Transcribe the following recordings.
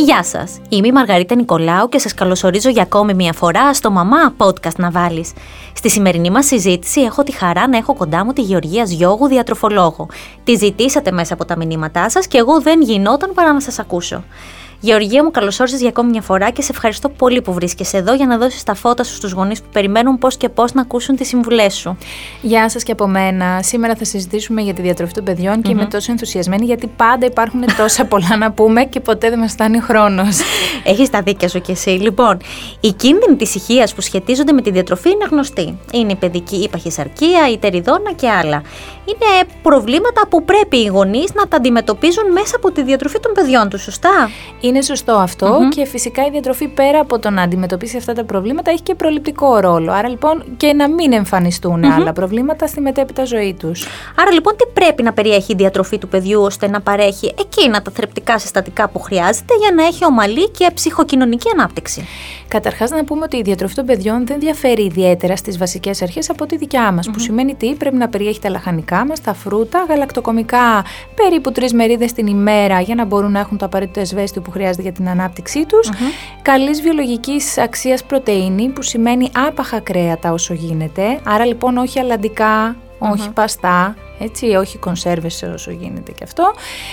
Γεια σας. Είμαι η Μαργαρίτα Νικολάου και σας καλωσορίζω για ακόμη μια φορά στο Μαμά Podcast να βάλεις. Στη σημερινή μας συζήτηση έχω τη χαρά να έχω κοντά μου τη Γεωργία Γιώγου, διατροφολόγο. Τη ζητήσατε μέσα από τα μηνύματά σας και εγώ δεν γινόταν παρά να σας ακούσω. Γεωργία μου, καλώς όρισες για ακόμη μια φορά και σε ευχαριστώ πολύ που βρίσκεσαι εδώ για να δώσεις τα φώτα σου στους γονείς που περιμένουν πώς και πώς να ακούσουν τις συμβουλές σου. Γεια σας και από μένα. Σήμερα θα συζητήσουμε για τη διατροφή των παιδιών mm-hmm. και είμαι τόσο ενθουσιασμένη γιατί πάντα υπάρχουν τόσα πολλά να πούμε και ποτέ δεν μας φτάνει χρόνος. Έχεις τα δίκια σου κι εσύ. Λοιπόν, οι κίνδυνοι της ηχεία που σχετίζονται με τη διατροφή είναι γνωστοί. Είναι η παιδική υπαχυσαρκία, η τεριδόνα και άλλα. Είναι προβλήματα που πρέπει οι γονείς να τα αντιμετωπίζουν μέσα από τη διατροφή των παιδιών τους, σωστά; Είναι σωστό και φυσικά η διατροφή πέρα από το να αντιμετωπίσει αυτά τα προβλήματα έχει και προληπτικό ρόλο. Άρα λοιπόν και να μην εμφανιστουν άλλα προβλήματα στη μετέπειτα ζωή τους. Άρα λοιπόν τι πρέπει να περιέχει η διατροφή του παιδιού ώστε να παρέχει εκείνα τα θρεπτικά συστατικά που χρειάζεται για να έχει ομαλή και ψυχοκοινωνική ανάπτυξη; Καταρχάς, να πούμε ότι η διατροφή των παιδιών δεν διαφέρει ιδιαίτερα στις βασικές αρχές από τη δικιά μας. Που σημαίνει τι, πρέπει να περιέχει τα λαχανικά μα, τα φρούτα, γαλακτοκομικά περίπου τρεις μερίδες την ημέρα για να μπορούν να έχουν το απαραίτητο εσβέστιο που χρειάζεται για την ανάπτυξή τους. Mm-hmm. Καλής βιολογικής αξίας πρωτενη, που σημαίνει άπαχα κρέατα όσο γίνεται. Άρα λοιπόν όχι όχι παστά, έτσι, όχι κονσέρβες όσο γίνεται και αυτό.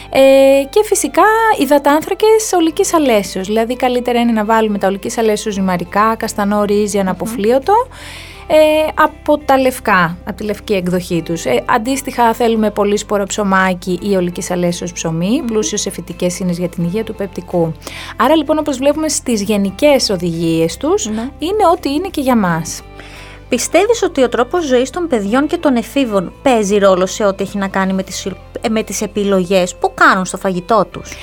Ε, και φυσικά υδατάνθρακες ολικής αλέσεως, δηλαδή καλύτερα είναι να βάλουμε τα ολικής αλέσεως ζυμαρικά, καστανό ρύζι, αναποφλίωτο, ε, από τα λευκά, από τη λευκή εκδοχή τους. Ε, αντίστοιχα θέλουμε πολύ σπόρο ψωμάκι ή ολικής αλέσεως ψωμί, mm-hmm. πλούσιος σε φυτικές ίνες για την υγεία του πεπτικού. Άρα λοιπόν όπως βλέπουμε στις γενικές οδηγίες τους, είναι ό,τι είναι και για μας. Πιστεύεις ότι ο τρόπος ζωής των παιδιών και των εφήβων παίζει ρόλο σε ό,τι έχει να κάνει με τις, με τις επιλογές που κάνουν στο φαγητό τους;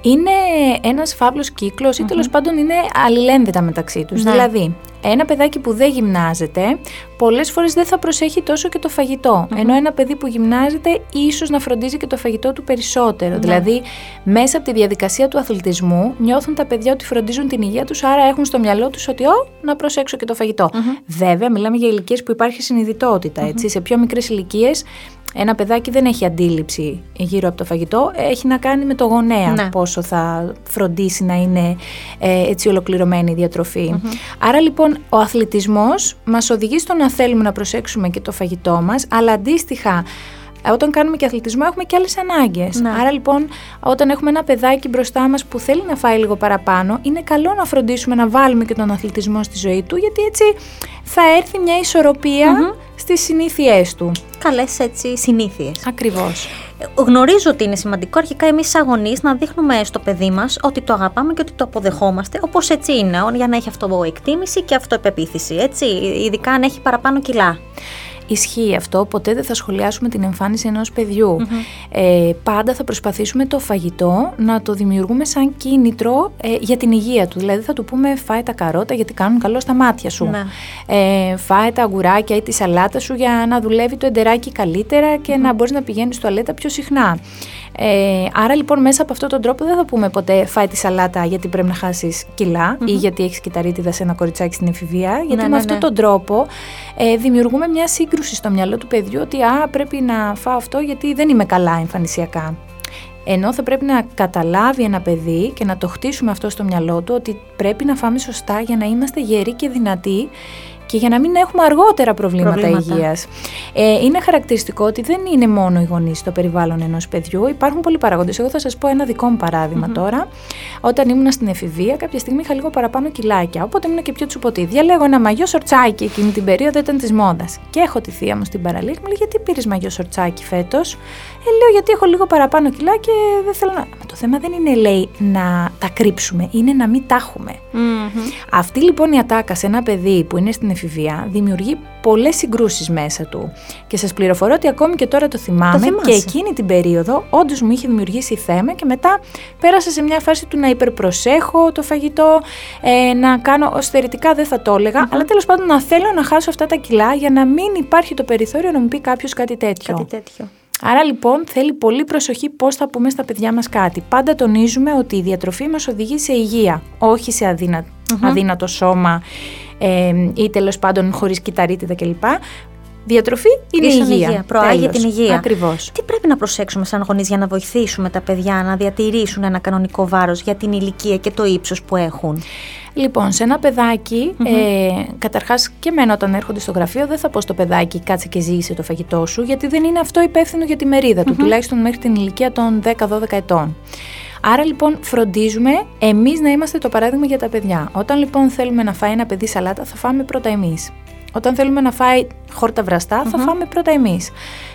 Είναι ένας φαύλος κύκλος ή τέλος πάντων είναι αλληλένδετα μεταξύ τους. Ναι. Δηλαδή, ένα παιδάκι που δεν γυμνάζεται, πολλές φορές δεν θα προσέχει τόσο και το φαγητο Ενώ ένα παιδί που γυμνάζεται, ίσως να φροντίζει και το φαγητό του περισσότερο. Ναι. Δηλαδή, μέσα από τη διαδικασία του αθλητισμού, νιώθουν τα παιδιά ότι φροντίζουν την υγεία τους, άρα έχουν στο μυαλό τους ότι, Ω, να προσέξω και το φαγητο Βέβαια, μιλάμε για ηλικίες που υπάρχει συνειδητότητα. Σε πιο μικρές ηλικίες ένα παιδάκι δεν έχει αντίληψη γύρω από το φαγητό, έχει να κάνει με το γονέα ναι. πόσο θα φροντίσει να είναι ε, έτσι ολοκληρωμένη η διατροφη Άρα λοιπόν ο αθλητισμός μας οδηγεί στο να θέλουμε να προσέξουμε και το φαγητό μας, αλλά αντίστοιχα όταν κάνουμε και αθλητισμό έχουμε και άλλες ανάγκες. Ναι. Άρα λοιπόν όταν έχουμε ένα παιδάκι μπροστά μας που θέλει να φάει λίγο παραπάνω, είναι καλό να φροντίσουμε να βάλουμε και τον αθλητισμό στη ζωή του, γιατί έτσι θα έρθει μια ισορροπία στις συνήθειές του. Καλές έτσι συνήθειες. Ακριβώς. Γνωρίζω ότι είναι σημαντικό αρχικά εμείς, αγωνεί, να δείχνουμε στο παιδί μας ότι το αγαπάμε και ότι το αποδεχόμαστε όπως έτσι είναι, για να έχει αυτοεκτίμηση και αυτοεπεποίθηση. Έτσι, ειδικά αν έχει παραπάνω κιλά. Ισχύει αυτό, ποτέ δεν θα σχολιάσουμε την εμφάνιση ενός Ε, πάντα θα προσπαθήσουμε το φαγητό να το δημιουργούμε σαν κίνητρο ε, για την υγεία του. Δηλαδή θα του πούμε φάε τα καρότα γιατί κάνουν καλό στα μάτια σου. Ναι. Ε, φάε τα αγουράκια ή τη σαλάτα σου για να δουλεύει το εντεράκι καλύτερα και να μπορείς να πηγαίνεις στο αλέτα πιο συχνά. Ε, άρα λοιπόν μέσα από αυτόν τον τρόπο δεν θα πούμε ποτέ φάει τη σαλάτα γιατί πρέπει να χάσεις ή γιατί έχεις κυταρίτιδα σε ένα κοριτσάκι στην εφηβεία. Γιατί ναι, με ναι, αυτόν ναι. τον τρόπο ε, δημιουργούμε μια σύγκρουση στο μυαλό του παιδιού ότι α, πρέπει να φάω αυτό γιατί δεν είμαι καλά εμφανισιακά. Ενώ θα πρέπει να καταλάβει ένα παιδί και να το χτίσουμε αυτό στο μυαλό του ότι πρέπει να φάμε σωστά για να είμαστε γεροί και δυνατοί και για να μην έχουμε αργότερα προβλήματα, προβλήματα. υγείας. Ε, είναι χαρακτηριστικό ότι δεν είναι μόνο οι γονείς στο περιβάλλον ενός παιδιού. Υπάρχουν πολλοί παράγοντες. Εγώ θα σας πω ένα δικό μου παραδειγμα τώρα. Όταν ήμουν στην εφηβεία, κάποια στιγμή είχα λίγο παραπάνω κιλάκια. Οπότε ήμουν και πιο τσουποτή. Διαλέγω ένα μαγιό σορτσάκι εκείνη την περίοδο, ήταν της μόδας. Και έχω τη θεία μου στην παραλία μου λέει: Γιατί πήρες μαγιό σορτσάκι φέτος; Ε, λέω: Γιατί έχω λίγο παραπάνω κιλά και δεν θέλω να. Μα το θέμα δεν είναι, λέει, να τα κρύψουμε, είναι να μην τα έχουμε. Αυτή λοιπόν η ατάκα σε ένα παιδί που είναι στην εφηβεία δημιουργεί πολλές συγκρούσεις μέσα του. Και σας πληροφορώ ότι ακόμη και τώρα το θυμάμαι και εκείνη την περίοδο όντως μου είχε δημιουργήσει θέμα και μετά πέρασα σε μια φάση του να υπερπροσέχω το φαγητό, ε, να κάνω στερητικά δεν θα το έλεγα, αλλά τέλος πάντων να θέλω να χάσω αυτά τα κιλά για να μην υπάρχει το περιθώριο να μου πει κάποιος κάτι τέτοιο. Κάτι τέτοιο. Άρα λοιπόν θέλει πολύ προσοχή πώς θα πούμε στα παιδιά μας κάτι. Πάντα τονίζουμε ότι η διατροφή μας οδηγεί σε υγεία, όχι σε αδύνατο σώμα ε, ή τέλος πάντων χωρίς κυταρίτιδα κλπ. Διατροφή είναι Ίσον υγεία. Προάγει Τέλος. την υγεία. Ακριβώς. Τι πρέπει να προσέξουμε σαν γονείς για να βοηθήσουμε τα παιδιά να διατηρήσουν ένα κανονικό βάρος για την ηλικία και το ύψος που έχουν; Λοιπόν, σε ένα παιδάκι, ε, καταρχάς και εμένα όταν έρχονται στο γραφείο, δεν θα πω στο παιδάκι κάτσε και ζήσε το φαγητό σου, γιατί δεν είναι αυτό υπεύθυνο για τη μερίδα του, τουλάχιστον μέχρι την ηλικία των 10-12 ετών. Άρα λοιπόν φροντίζουμε εμείς να είμαστε το παράδειγμα για τα παιδιά. Όταν λοιπόν θέλουμε να φάει ένα παιδί σαλάτα, θα φάμε πρώτα εμείς. Όταν θέλουμε να φάει χόρτα βραστά, θα φάμε πρώτα εμείς.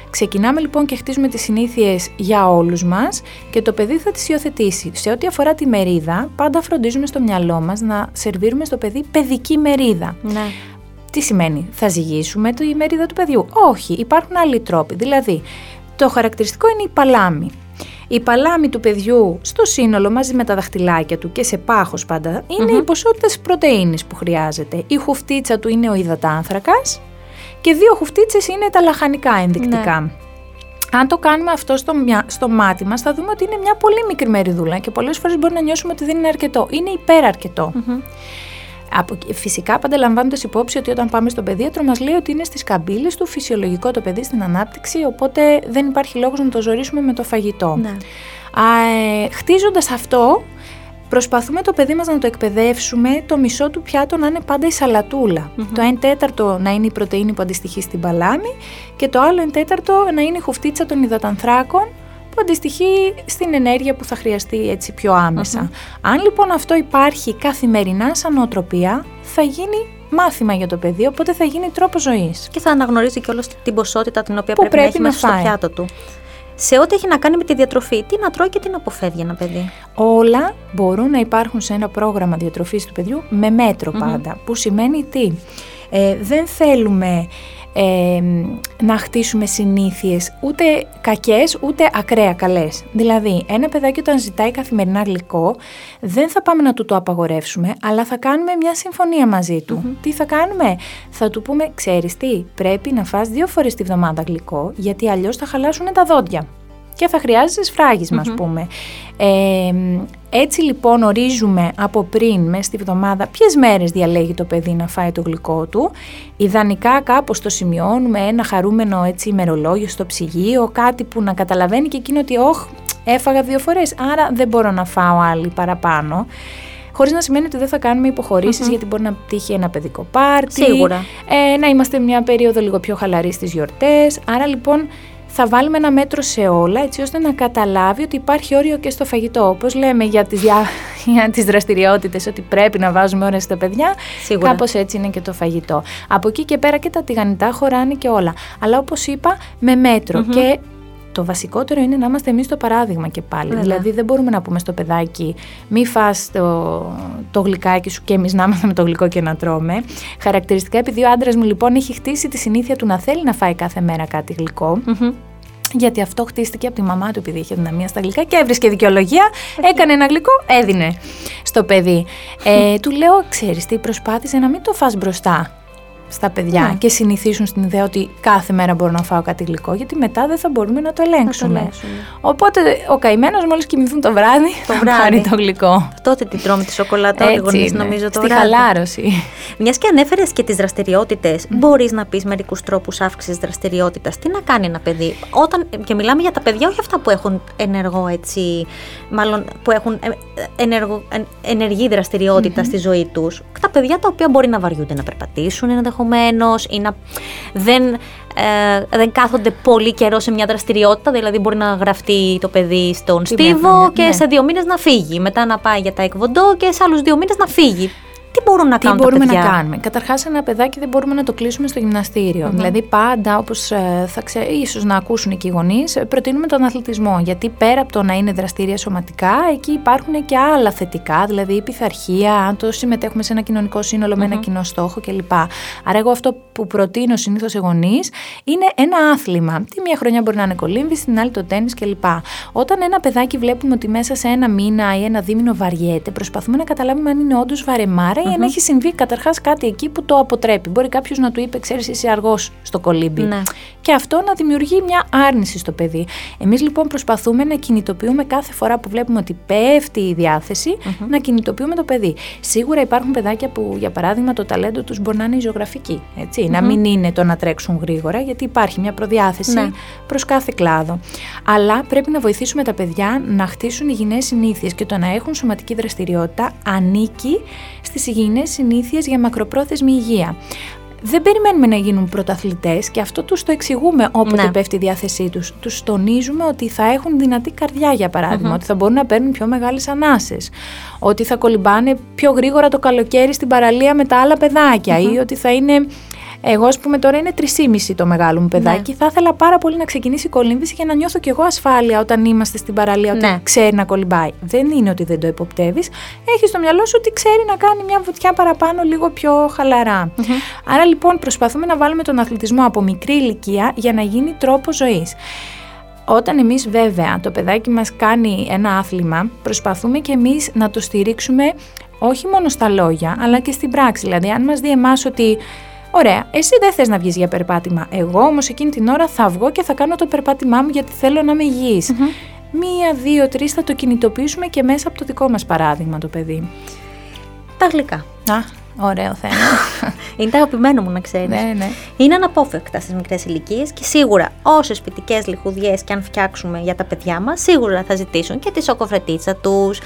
Ξεκινάμε λοιπόν και χτίζουμε τις συνήθειες για όλους μας και το παιδί θα τις υιοθετήσει. Σε ό,τι αφορά τη μερίδα, πάντα φροντίζουμε στο μυαλό μας να σερβίρουμε στο παιδί παιδική μερίδα. Ναι. Τι σημαίνει, θα ζυγίσουμε τη μερίδα του παιδιού; Όχι, υπάρχουν άλλοι τρόποι. Δηλαδή, το χαρακτηριστικό είναι η παλάμη. Η παλάμη του παιδιού στο σύνολο μαζί με τα δαχτυλάκια του και σε πάχος πάντα είναι οι ποσότητες πρωτεΐνης που χρειάζεται. Η χουφτίτσα του είναι ο υδατάνθρακας και δύο χουφτίτσες είναι τα λαχανικά ενδεικτικά. Αν το κάνουμε αυτό στο, μιά- στο μάτι μας θα δούμε ότι είναι μια πολύ μικρή μεριδούλα και πολλές φορές μπορεί να νιώσουμε ότι δεν είναι αρκετό. Είναι υπεραρκετό. Από, φυσικά, πάντα λαμβάνοντα υπόψη ότι όταν πάμε στον παιδίατρο, μας λέει ότι είναι στις καμπύλες του φυσιολογικό το παιδί στην ανάπτυξη, οπότε δεν υπάρχει λόγος να το ζωρίσουμε με το φαγητό. Ναι. Ε, Χτίζοντας αυτό, προσπαθούμε το παιδί μας να το εκπαιδεύσουμε το μισό του πιάτο να είναι πάντα η σαλατουλα Το 1 τέταρτο να είναι η πρωτεΐνη που αντιστοιχεί στην παλάμη και το άλλο 1 τέταρτο να είναι η χουφτίτσα των υδατανθράκων που αντιστοιχεί στην ενέργεια που θα χρειαστεί έτσι πιο αμεσα Αν λοιπόν αυτό υπάρχει καθημερινά σαν νοοτροπία, θα γίνει μάθημα για το παιδί, οπότε θα γίνει τρόπο ζωής. Και θα αναγνωρίζει κιόλας την ποσότητα την οποία Που πρέπει, να πρέπει έχει να μέσα στο φάει. πιάτο του. Σε ό,τι έχει να κάνει με τη διατροφή, τι να τρώει και τι να αποφεύγει ένα παιδί; Όλα μπορούν να υπάρχουν σε ένα πρόγραμμα διατροφής του παιδιού με μέτρο πάντα. Που σημαίνει τι; Ε, δεν θέλουμε ε, να χτίσουμε συνήθειες ούτε κακές ούτε ακραία καλές. Δηλαδή ένα παιδάκι όταν ζητάει καθημερινά γλυκό δεν θα πάμε να του το απαγορεύσουμε αλλά θα κάνουμε μια συμφωνία μαζί του. Τι θα κάνουμε; Θα του πούμε ξέρεις τι πρέπει να φας δύο φορές τη βδομάδα γλυκό γιατί αλλιώς θα χαλάσουν τα δόντια και θα χρειάζεσαι σφράγισμα, ας πούμε. Ε, έτσι λοιπόν ορίζουμε από πριν μέσα στη βδομάδα ποιες μέρες διαλέγει το παιδί να φάει το γλυκό του. Ιδανικά κάπως το σημειώνουμε ένα χαρούμενο έτσι ημερολόγιο στο ψυγείο, κάτι που να καταλαβαίνει και εκείνο ότι όχ, έφαγα δύο φορές, άρα δεν μπορώ να φάω άλλη παραπάνω. Χωρίς να σημαίνει ότι δεν θα κάνουμε υποχωρήσεις, γιατί μπορεί να τύχει ένα παιδικό πάρτι. Σίγουρα. Ε, να είμαστε μια περίοδο λίγο πιο χαλαρή στις γιορτές. Άρα λοιπόν θα βάλουμε ένα μέτρο σε όλα έτσι ώστε να καταλάβει ότι υπάρχει όριο και στο φαγητό. Όπως λέμε για τις, δια... για τις δραστηριότητες ότι πρέπει να βάζουμε ώρες στα παιδιά, Σίγουρα. κάπως έτσι είναι και το φαγητό. Από εκεί και πέρα και τα τηγανιτά χωράνε και όλα. Αλλά όπως είπα με μετρο και το βασικότερο είναι να είμαστε εμείς το παράδειγμα και πάλι. Βέβαια. Δηλαδή δεν μπορούμε να πούμε στο παιδάκι μη φας το, το γλυκάκι σου και εμείς να είμαστε με το γλυκό και να τρώμε. Χαρακτηριστικά επειδή ο άντρας μου λοιπόν έχει χτίσει τη συνήθεια του να θέλει να φάει κάθε μέρα κάτι γλυκό. Γιατί αυτό χτίστηκε από τη μαμά του, επειδή είχε δυναμία στα γλυκά και έβρισκε δικαιολογία. Έκανε ένα γλυκό, έδινε στο παιδί. Ε, του λέω, ξέρεις τι, προσπάθησε να μην το φας μπροστά στα παιδιά Ναι. και συνηθίσουν στην ιδέα ότι κάθε μέρα μπορώ να φάω κάτι γλυκό, γιατί μετά δεν θα μπορούμε να το ελέγξουμε. ελέγξουμε. Οπότε ο καημένος, μόλις κοιμηθούν το βράδυ, Το θα βράδυ. πάρει το γλυκό. Τότε τη τρώμε τη σοκολάτα όλοι οι γονείς, είναι. νομίζω το Στη βράδυ. χαλάρωση. Μιας και ανέφερες και τις δραστηριότητες, μπορείς να πεις μερικούς τρόπους αύξησης δραστηριότητας. Τι να κάνει ένα παιδί, όταν, και μιλάμε για τα παιδιά, όχι αυτά που έχουν ενεργό έτσι, μάλλον που έχουν ε, ενεργο, ε, ενεργή δραστηριότητα στη ζωή τους. Τα παιδιά τα οποία μπορεί να βαριούνται να περπατήσουν ενδεχομένω ή να δεν, ε, δεν κάθονται πολύ καιρό σε μια δραστηριότητα, δηλαδή μπορεί να γραφτεί το παιδί στον Τι στίβο μέθανε, και ναι. σε δύο μήνες να φύγει. Μετά να πάει για τα εκβοντό και σε άλλους δύο μήνες να φύγει. Τι μπορούν να Τι κάνουν μπορούμε τα παιδιά; να κάνουμε; Καταρχάς, ένα παιδάκι δεν μπορούμε να το κλείσουμε στο γυμναστήριο. Δηλαδή, πάντα, όπως θα ξέ, ίσως να ακούσουν και οι γονείς, προτείνουμε τον αθλητισμό. Γιατί πέρα από το να είναι δραστήρια σωματικά, εκεί υπάρχουν και άλλα θετικά, δηλαδή η πειθαρχία, αν το συμμετέχουμε σε ένα κοινωνικό σύνολο με ένα κοινό στόχο κλπ. Άρα, εγώ αυτό που προτείνω συνήθως σε γονείς είναι ένα άθλημα. Τη μία χρονιά μπορεί να είναι κολύμβηση, την άλλη το τέννη κλπ. Όταν ένα παιδάκι βλέπουμε ότι μέσα σε ένα μήνα ή ένα δίμηνο βαριέται, προσπαθούμε να καταλάβουμε αν είναι όντως βαρεμάρα ή αν έχει συμβεί καταρχάς κάτι εκεί που το αποτρέπει. Μπορεί κάποιος να του είπε, Ξέρεις, είσαι αργός στο κολύμπι. Ναι. Και αυτό να δημιουργεί μια άρνηση στο παιδί. Εμείς λοιπόν προσπαθούμε να κινητοποιούμε κάθε φορά που βλέπουμε ότι πέφτει η διαθεση να κινητοποιούμε το παιδί. Σίγουρα υπάρχουν παιδάκια που, για παράδειγμα, το ταλέντο τους μπορεί να είναι η ζωγραφική. Να μην είναι το να τρέξουν γρήγορα, γιατί υπάρχει μια προδιάθεση ναι. προς κάθε κλάδο. Αλλά πρέπει να βοηθήσουμε τα παιδιά να χτίσουν υγιεινές συνήθειες και το να έχουν σωματική δραστηριότητα ανήκει στι υγιεινέ συνήθειες για μακροπρόθεσμη υγεία δεν περιμένουμε να γίνουν πρωταθλητές και αυτό τους το εξηγούμε όποτε ναι. πέφτει η διάθεσή τους. Τους τονίζουμε ότι θα έχουν δυνατή καρδιά, για παραδειγμα ότι θα μπορούν να παίρνουν πιο μεγάλες ανάσες, ότι θα κολυμπάνε πιο γρήγορα το καλοκαίρι στην παραλία με τα άλλα ή ότι θα είναι εγώ, ας πούμε, τώρα είναι 3,5 το μεγάλο μου παιδάκι. Ναι. Θα ήθελα πάρα πολύ να ξεκινήσει η κολύμβηση για να νιώθω κι εγώ ασφάλεια όταν είμαστε στην παραλία, ότι ναι. ξέρει να κολυμπάει. Δεν είναι ότι δεν το υποπτεύει. Έχεις στο μυαλό σου ότι ξέρει να κάνει μια βουτιά παραπάνω, λίγο πιο χαλαρα Άρα λοιπόν προσπαθούμε να βάλουμε τον αθλητισμό από μικρή ηλικία για να γίνει τρόπο ζωής. Όταν εμείς βέβαια το παιδάκι μας κάνει ένα άθλημα, προσπαθούμε και εμείς να το στηρίξουμε όχι μόνο στα λόγια, αλλά και στην πράξη. Δηλαδή, αν μας δει εμάς ότι Ωραία, εσύ δεν θες να βγεις για περπάτημα. Εγώ όμως εκείνη την ώρα θα βγω και θα κάνω το περπάτημά μου γιατί θέλω να είμαι υγιη Μία, δύο, τρεις θα το κινητοποιήσουμε και μέσα από το δικό μας παράδειγμα το παιδί. Τα γλυκά. Α, ωραίο θέμα. Είναι τα αγαπημένο μου να ξέρεις. Ναι, ναι. Είναι αναπόφευκτα στις μικρές ηλικίες και σίγουρα όσες σπιτικές λιχουδιές και αν φτιάξουμε για τα παιδιά μας, σίγουρα θα ζητήσουν και τη σοκοφρετίτσα τους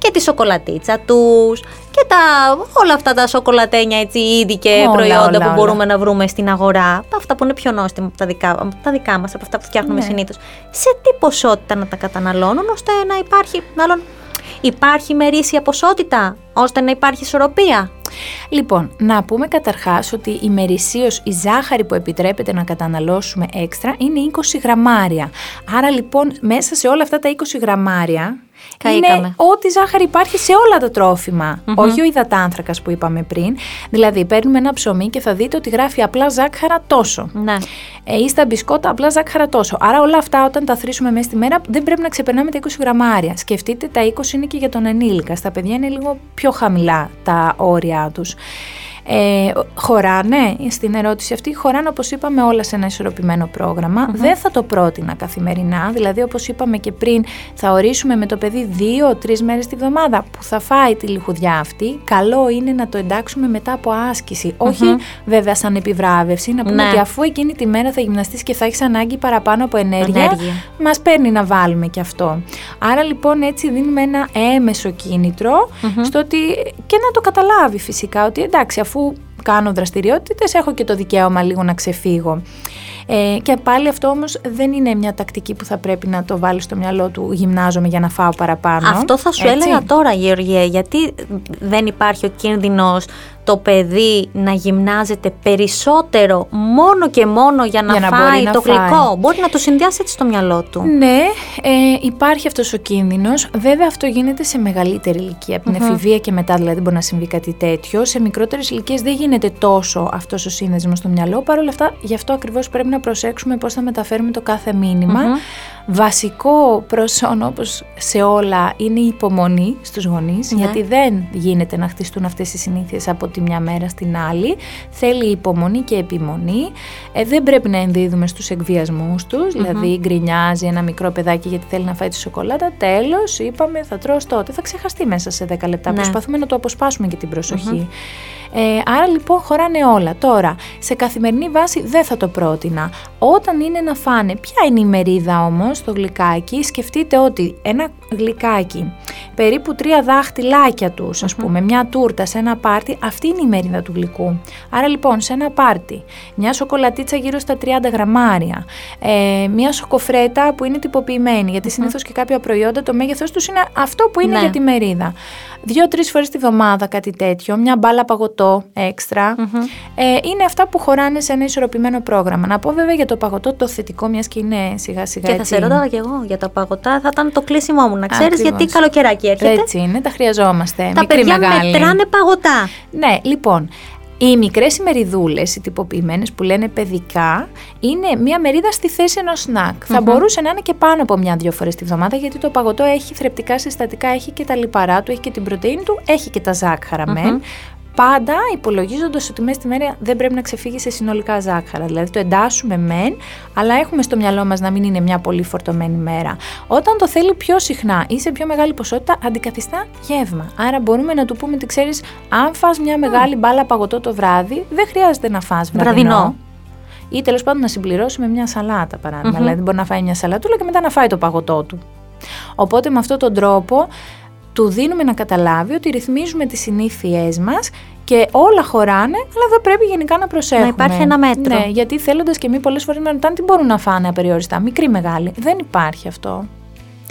και τη σοκολατίτσα τους και τα, όλα αυτά τα σοκολατένια έτσι είδη και προϊόντα που μπορούμε να βρούμε στην αγορά. Αυτά που είναι πιο νόστιμα από τα δικά, από τα δικά μας, από αυτά που φτιάχνουμε ναι. συνήθως. Σε τι ποσότητα να τα καταναλώνουν ώστε να υπάρχει, μάλλον υπάρχει μερίσια ποσότητα ώστε να υπάρχει ισορροπία; Λοιπόν, να πούμε καταρχάς ότι η μερισίως η ζάχαρη που επιτρέπεται να καταναλώσουμε έξτρα είναι 20 γραμμάρια. Άρα λοιπόν μέσα σε όλα αυτά τα 20 γραμμάρια είναι ό,τι ζάχαρη υπάρχει σε όλα τα τροφιμα Όχι ο υδατάνθρακας που είπαμε πριν. Δηλαδή, παίρνουμε ένα ψωμί και θα δείτε ότι γράφει απλά ζάχαρα τόσο. Ναι. Ε, ή στα μπισκότα απλά ζάχαρα τόσο. Άρα, όλα αυτά όταν τα θρήσουμε μέσα στη μέρα δεν πρέπει να ξεπερνάμε τα 20 γραμμάρια. Σκεφτείτε, τα 20 είναι και για τον ενήλικα. Στα παιδιά είναι λίγο πιο χαμηλά τα όρια τους. Ε, χωράνε στην ερώτηση αυτή, χωράνε όπως είπαμε όλα σε ένα ισορροπημένο Δεν θα το πρότεινα καθημερινά, δηλαδή όπως είπαμε και πριν θα ορίσουμε με το παιδί δύο-τρεις μέρες τη βδομάδα που θα φάει τη λιχουδιά αυτή. Καλό είναι να το εντάξουμε μετά από όχι βέβαια σαν επιβράβευση, να πούμε ναι. ότι αφού εκείνη τη μέρα θα γυμναστείς και θα έχεις ανάγκη παραπάνω από ενέργεια, ενέργεια. μας παίρνει να βάλουμε και αυτό. Άρα λοιπόν έτσι δίνουμε ένα έμεσο στο ότι και να το καταλάβει φυσικά ότι εντάξει αφού κάνω δραστηριότητες έχω και το δικαίωμα λίγο να ξεφύγω. Ε, και πάλι αυτό όμως δεν είναι μια τακτική που θα πρέπει να το βάλει στο μυαλό του γυμνάζομαι για να φάω παραπάνω. Αυτό θα σου έλεγα τώρα Γεωργία, γιατί δεν υπάρχει ο κίνδυνος το παιδί να γυμνάζεται περισσότερο μόνο και μόνο για να, φάει το γλυκό. Μπορεί να το συνδυάσει έτσι στο μυαλό του. Ναι, ε, υπάρχει αυτός ο κίνδυνος. Βέβαια, αυτό γίνεται σε μεγαλύτερη ηλικία. Από την εφηβεία και μετά, δηλαδή, μπορεί να συμβεί κάτι τέτοιο. Σε μικρότερες ηλικίες δεν γίνεται τόσο αυτός ο σύνδεσμος στο μυαλό. Παρ' όλα αυτά, γι' αυτό ακριβώς πρέπει να προσέξουμε πώς θα μεταφέρουμε το κάθε Βασικό προσόν όπως σε όλα είναι η υπομονή στους γονείς ναι. γιατί δεν γίνεται να χτιστούν αυτές οι συνήθειες από τη μια μέρα στην άλλη. Θέλει υπομονή και επιμονή. Ε, δεν πρέπει να ενδίδουμε στους εκβιασμούς τους, δηλαδή γκρινιάζει ένα μικρό παιδάκι γιατί θέλει να φάει τη σοκολάτα. Τέλος, είπαμε θα τρως τότε, θα ξεχαστεί μέσα σε 10 λεπτά. Ναι. Προσπαθούμε να το αποσπάσουμε και την προσοχή. Ε, άρα λοιπόν χωράνε όλα. Τώρα, σε καθημερινή βάση δεν θα το πρότεινα. Όταν είναι να φάνε, ποια είναι η μερίδα όμως; Το γλυκάκι, σκεφτείτε ότι ένα γλυκάκι, περίπου τρία δάχτυλάκια τους, ας πούμε, μια τούρτα σε ένα πάρτι, αυτή είναι η μερίδα του γλυκού. Άρα λοιπόν σε ένα πάρτι, μια σοκολατίτσα γύρω στα 30 γραμμάρια, ε, μια σοκοφρέτα που είναι τυποποιημένη, γιατί συνήθως και κάποια προϊόντα το μέγεθός τους είναι αυτό που είναι ναι. για τη μερίδα δύο-τρει φορές τη βδομάδα κάτι τέτοιο, μια μπάλα παγωτό έξτρα. Ε, είναι αυτά που χωράνε σε ένα ισορροπημένο πρόγραμμα. Να πω βέβαια για το παγωτό το θετικό, μιας και είναι σιγά-σιγά. Και έτσι. θα σε ρώταγα κι εγώ για τα παγωτά, θα ήταν το κλείσιμό μου, να ξέρεις, γιατί καλοκαιράκι έρχεται. Έτσι είναι, τα χρειαζόμαστε. Τα παιδιά μεγάλη. μετράνε παγωτά. Ναι, λοιπόν. Οι μικρές ημεριδούλες, οι τυποποιημένες που λένε παιδικά, είναι μία μερίδα στη θέση ενός σνακ. Θα μπορούσε να είναι και πάνω από μια-δύο φορές τη βδομάδα, γιατί το παγωτό έχει θρεπτικά συστατικά, έχει και τα λιπαρά του, έχει και την πρωτενη του, έχει και τα ζάχαρα μεν πάντα υπολογίζοντας ότι μέσα στη μέρα δεν πρέπει να ξεφύγεις σε συνολικά ζάχαρα. Δηλαδή το εντάσσουμε μεν, αλλά έχουμε στο μυαλό μας να μην είναι μια πολύ φορτωμένη μέρα. Όταν το θέλει πιο συχνά ή σε πιο μεγάλη ποσότητα, αντικαθιστά γεύμα. Άρα μπορούμε να του πούμε ότι ξέρεις, αν φας μια μεγάλη μπάλα παγωτό το βράδυ, δεν χρειάζεται να φας βραδινό. βραδινό. Ή τέλος πάντων να συμπληρώσει με μια σαλάτα παράδειγμα. Mm-hmm. Δηλαδή μπορεί να φάει μια σαλατούλα και μετά να φάει το παγωτό του. Οπότε με αυτόν τον τρόπο του δίνουμε να καταλάβει ότι ρυθμίζουμε τις συνήθειές μας και όλα χωράνε, αλλά θα πρέπει γενικά να προσέχουμε. Να υπάρχει ένα μέτρο. Ναι, γιατί θέλοντας και εμείς πολλές φορές με ρωτάνε τι μπορούν να φάνε απεριόριστα, μικρή, μεγάλη. Δεν υπάρχει αυτό.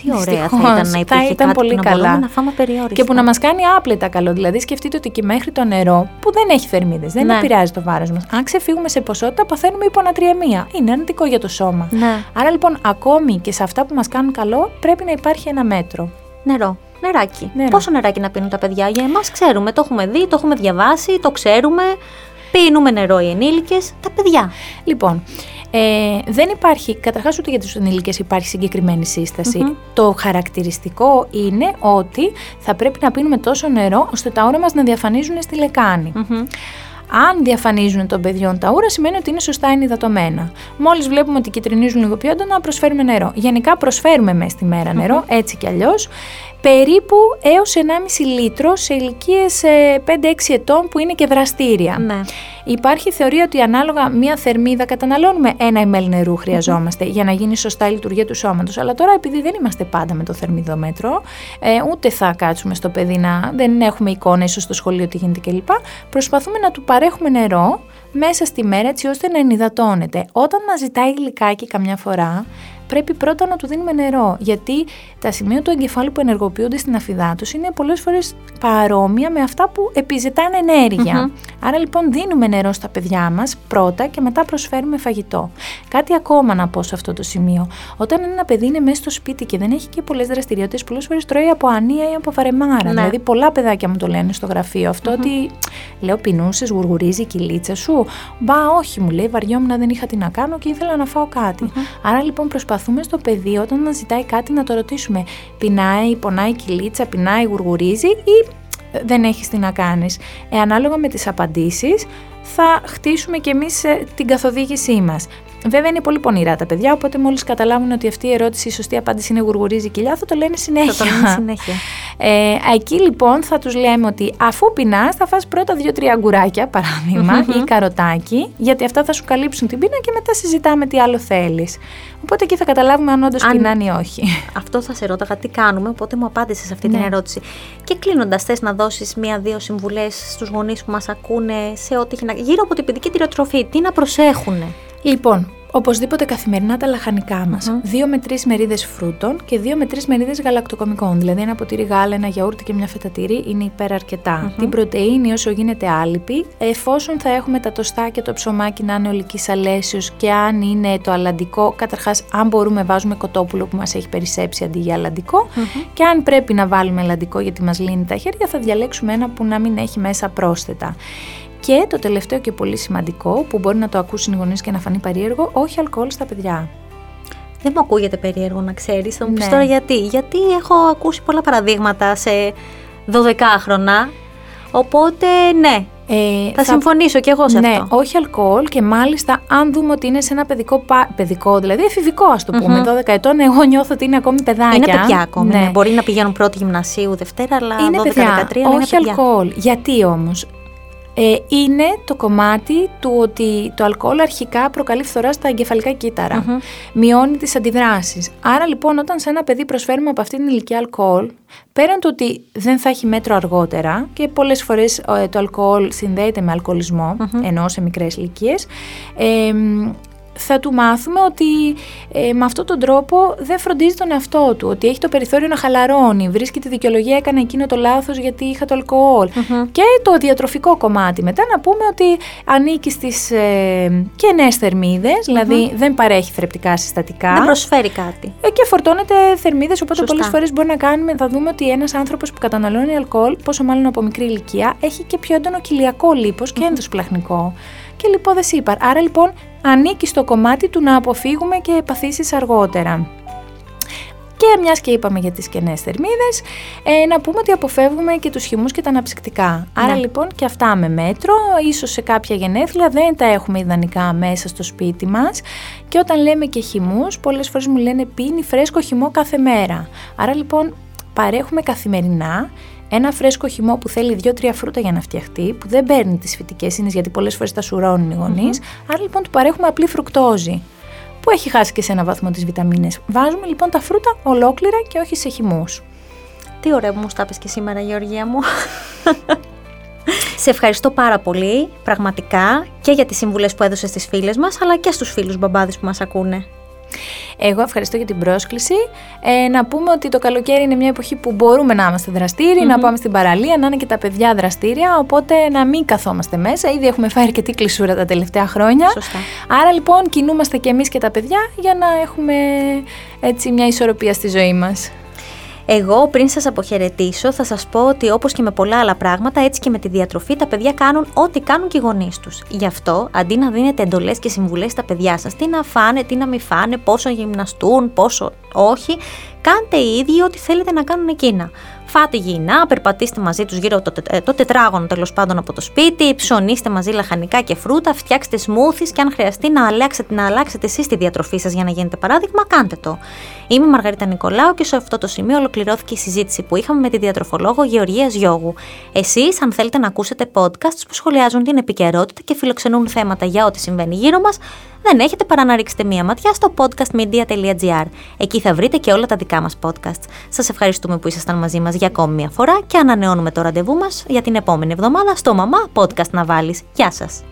Τι ωραία θα ήταν να υπήρχε ήταν κάτι πολύ που καλά. να φάμε περιόριστα. Και που να μας κάνει άπλετα καλό. Δηλαδή, σκεφτείτε ότι και μέχρι το νερό, που δεν έχει θερμίδες, δεν ναι. επηρεάζει το βάρος μας. Αν ξεφύγουμε σε ποσότητα, παθαίνουμε υπονατριεμία. Είναι αρνητικό για το σώμα. Ναι. Άρα λοιπόν, ακόμη και σε αυτά που μας κάνουν καλό, πρέπει να υπάρχει ένα μέτρο. Νερό. Νεράκι. Νερό. Πόσο νεράκι να πίνουν τα παιδιά, για εμάς ξέρουμε, το έχουμε δει, το έχουμε διαβάσει, το ξέρουμε. Πίνουμε νερό οι ενήλικες, τα παιδιά. Λοιπόν, ε, δεν υπάρχει, καταρχάς ούτε για τους ενήλικες υπάρχει συγκεκριμένη Το χαρακτηριστικό είναι ότι θα πρέπει να πίνουμε τόσο νερό ώστε τα όρα μας να διαφανίζουν στη λεκανη αν διαφανίζουν των παιδιών τα ούρα, σημαίνει ότι είναι σωστά ενυδατωμένα. Μόλις βλέπουμε ότι κυτρινίζουν λίγο πιο έντονα, προσφέρουμε νερό. Γενικά προσφέρουμε μέσα στη μέρα νερό, έτσι κι αλλιώς περίπου έως 1,5 λίτρο σε ηλικίες 5-6 ετών που είναι και δραστήρια. Ναι. Υπάρχει θεωρία ότι ανάλογα μία θερμίδα καταναλώνουμε ένα ml νερού χρειαζόμαστε για να γίνει σωστά η λειτουργία του σώματος. Αλλά τώρα επειδή δεν είμαστε πάντα με το θερμιδόμετρο, ε, ούτε θα κάτσουμε στο παιδί να δεν έχουμε εικόνα ίσως στο σχολείο τι γίνεται κλπ. Προσπαθούμε να του παρέχουμε νερό μέσα στη μέρα έτσι ώστε να ενυδατώνεται. Όταν μας ζητάει γλυκάκι καμιά φορά, πρέπει πρώτα να του δίνουμε νερό. Γιατί τα σημεία του εγκεφάλου που ενεργοποιούνται στην αφυδάτωση είναι πολλές φορές παρόμοια με αυτά που επιζητάνε Άρα λοιπόν δίνουμε νερό στα παιδιά μας πρώτα και μετά προσφέρουμε φαγητό. Κάτι ακόμα να πω σε αυτό το σημείο. Όταν ένα παιδί είναι μέσα στο σπίτι και δεν έχει και πολλές δραστηριότητες, πολλές φορές τρώει από ανία ή από βαρεμάρα. Ναι. Δηλαδή, πολλά παιδάκια μου το λένε στο γραφείο αυτό ότι λέω πεινούσες, γουργουρίζει η κυλίτσα σου. Μπα, όχι, μου λέει, βαριόμουν δεν είχα τι να κάνω και ήθελα να φάω κάτι. Άρα λοιπόν προσπαθούμε στο παιδί όταν μας ζητάει κάτι να το ρωτήσουμε. Πεινάει, πονάει η κυλίτσα, πεινάει, γουργουρίζει ή δεν έχεις τι να κάνεις. Ε, ανάλογα με τις απαντήσεις θα χτίσουμε και εμείς ε, την καθοδήγησή μας. Βέβαια είναι πολύ πονηρά τα παιδιά, οπότε μόλις καταλάβουν ότι αυτή η ερώτηση, η σωστή απάντηση είναι γουργουρίζει κοιλιά, θα το λένε συνέχεια. Θα το λένε συνέχεια. Ε, εκεί λοιπόν θα τους λέμε ότι αφού πεινάς, θα φας πρώτα δύο-τρία αγκουράκια, ή καροτάκι, γιατί αυτά θα σου καλύψουν την πείνα και μετά συζητάμε τι άλλο θέλεις. Οπότε εκεί θα καταλάβουμε αν όντως αν... πεινάνε ή όχι. Αυτό θα σε ρώταγα τι κάνουμε, οπότε μου απάντησες σε αυτή την ναι. ερώτηση. Και κλείνοντας, θες να δώσεις μία-δύο συμβουλές στους γονείς που μας ακούνε σε ό,τι έχει να. γύρω από την παιδική τυριοτροφή, τι να προσέχουν. Λοιπόν, Οπωσδήποτε καθημερινά τα λαχανικά μας. Δύο με τρεις μερίδες φρούτων και δύο με τρεις μερίδες γαλακτοκομικών. Δηλαδή ένα ποτήρι γάλα, ένα γιαούρτι και μια φετατήρι είναι υπέρ Την πρωτενη όσο γίνεται άλυπη, εφόσον θα έχουμε τα τοστά και το ψωμάκι να είναι ολική αλέσεω και αν είναι το αλαντικό, καταρχάς αν μπορούμε βάζουμε κοτόπουλο που μας έχει περισσέψει αντί για αλαντικο Και αν πρέπει να βάλουμε αλαντικό γιατί μας λύνει τα χέρια, θα διαλέξουμε ένα που να μην έχει μέσα πρόσθετα. Και το τελευταίο και πολύ σημαντικό, που μπορεί να το ακούσουν οι γονείς και να φανεί περίεργο, όχι αλκοόλ στα παιδιά. Δεν μου ακούγεται περίεργο να ξέρεις. Θα μου πεις ναι. τώρα γιατί. Γιατί έχω ακούσει πολλά παραδείγματα σε 12χρονα. Οπότε ναι, ε, θα, συμφωνήσω κι εγώ σε ναι, όχι αλκοόλ και μάλιστα αν δούμε ότι είναι σε ένα παιδικό, παιδικό δηλαδή εφηβικό ας το πούμε, mm-hmm. 12 ετών, εγώ νιώθω ότι είναι ακόμη παιδάκια. Είναι παιδιά ακόμη. Ναι. ναι. Μπορεί να πηγαίνουν πρώτη γυμνασίου Δευτέρα, αλλά είναι 12-13 όχι είναι αλκοόλ. Γιατί όμως, ε, είναι το κομμάτι του ότι το αλκοόλ αρχικά προκαλεί φθορά στα εγκεφαλικά Μειώνει τις αντιδράσεις. Άρα λοιπόν όταν σε ένα παιδί προσφέρουμε από αυτή την ηλικία αλκοόλ, πέραν του ότι δεν θα έχει μέτρο αργότερα και πολλές φορές ε, το αλκοόλ συνδέεται με αλκοολισμό, ενώ σε μικρές ηλικίες. Ε, θα του μάθουμε ότι ε, με αυτόν τον τρόπο δεν φροντίζει τον εαυτό του, ότι έχει το περιθώριο να χαλαρώνει, βρίσκει τη δικαιολογία, έκανε εκείνο το λάθος γιατί είχα το αλκοολ Και το διατροφικό κομμάτι μετά να πούμε ότι ανήκει στις ε, κενές θερμίδες, δηλαδή δεν παρέχει θρεπτικά συστατικά. Δεν προσφέρει κάτι. Ε, και φορτώνεται θερμίδες, οπότε πολλές φορές μπορεί να κάνουμε, θα δούμε ότι ένας άνθρωπος που καταναλώνει αλκοόλ, πόσο μάλλον από μικρή ηλικία, έχει και πιο έντονο κοιλιακό λίπος και ενδοσπλαχνικό και λιπόδες ύπαρ. Άρα λοιπόν ανήκει στο κομμάτι του να αποφύγουμε και παθήσεις αργότερα. Και μιας και είπαμε για τις κενές θερμίδες, ε, να πούμε ότι αποφεύγουμε και τους χυμούς και τα αναψυκτικά. Άρα ναι. λοιπόν και αυτά με μέτρο, ίσως σε κάποια γενέθλια δεν τα έχουμε ιδανικά μέσα στο σπίτι μας. Και όταν λέμε και χυμούς, πολλές φορές μου λένε πίνει φρέσκο χυμό κάθε μέρα. Άρα λοιπόν παρέχουμε καθημερινά ένα φρέσκο χυμό που θέλει δύο-τρία φρούτα για να φτιαχτεί, που δεν παίρνει τις φυτικές ίνες γιατί πολλές φορές τα σουρώνουν οι γονείς. Άρα λοιπόν του παρέχουμε απλή φρουκτόζη, που έχει χάσει και σε ένα βαθμό τις βιταμίνες. Βάζουμε λοιπόν τα φρούτα ολόκληρα και όχι σε χυμούς. Τι ωραία που μου τα και σήμερα, Γεωργία μου. Σε ευχαριστώ πάρα πολύ, πραγματικά, και για τις συμβουλές που έδωσες στις φίλες μας, αλλά και στους φίλους μπαμπάδες που μας ακούνε. Εγώ ευχαριστώ για την πρόσκληση. Ε, να πούμε ότι το καλοκαίρι είναι μια εποχή που μπορούμε να είμαστε να πάμε στην παραλία, να είναι και τα παιδιά δραστήρια. Οπότε να μην καθόμαστε μέσα. Ήδη έχουμε φάει αρκετή κλεισούρα τα τελευταία χρόνια. Σωστά. Άρα λοιπόν κινούμαστε και εμείς και τα παιδιά για να έχουμε έτσι μια ισορροπία στη ζωή μας. Εγώ πριν σας αποχαιρετήσω θα σας πω ότι όπως και με πολλά άλλα πράγματα έτσι και με τη διατροφή τα παιδιά κάνουν ό,τι κάνουν και οι γονείς τους. Γι' αυτό αντί να δίνετε εντολές και συμβουλές στα παιδιά σας τι να φάνε, τι να μην φάνε, πόσο γυμναστούν, πόσο όχι, κάντε οι ίδιοι ό,τι θέλετε να κάνουν εκείνα. Φάτε γυνά, περπατήστε μαζί τους γύρω το, τε, το τετράγωνο τέλος πάντων από το σπίτι, ψωνίστε μαζί λαχανικά και φρούτα, φτιάξτε σμούθις και αν χρειαστεί να αλλάξετε, να αλλάξετε εσείς τη διατροφή σας για να γίνετε παράδειγμα, κάντε το. Είμαι η Μαργαρίτα Νικολάου και σε αυτό το σημείο ολοκληρώθηκε η συζήτηση που είχαμε με τη διατροφολόγο Γεωργίας Γιώγου. Εσείς, αν θέλετε να ακούσετε podcasts που σχολιάζουν την επικαιρότητα και φιλοξενούν θέματα για ό,τι συμβαίνει γύρω μας, δεν έχετε παρά να ρίξετε μία ματιά στο podcastmedia.gr. Εκεί θα βρείτε και όλα τα δικά μας podcasts. Σας ευχαριστούμε που ήσασταν μαζί μας για ακόμη μία φορά και ανανεώνουμε το ραντεβού μας για την επόμενη εβδομάδα στο Μαμά Podcast να βάλεις. Γεια σας!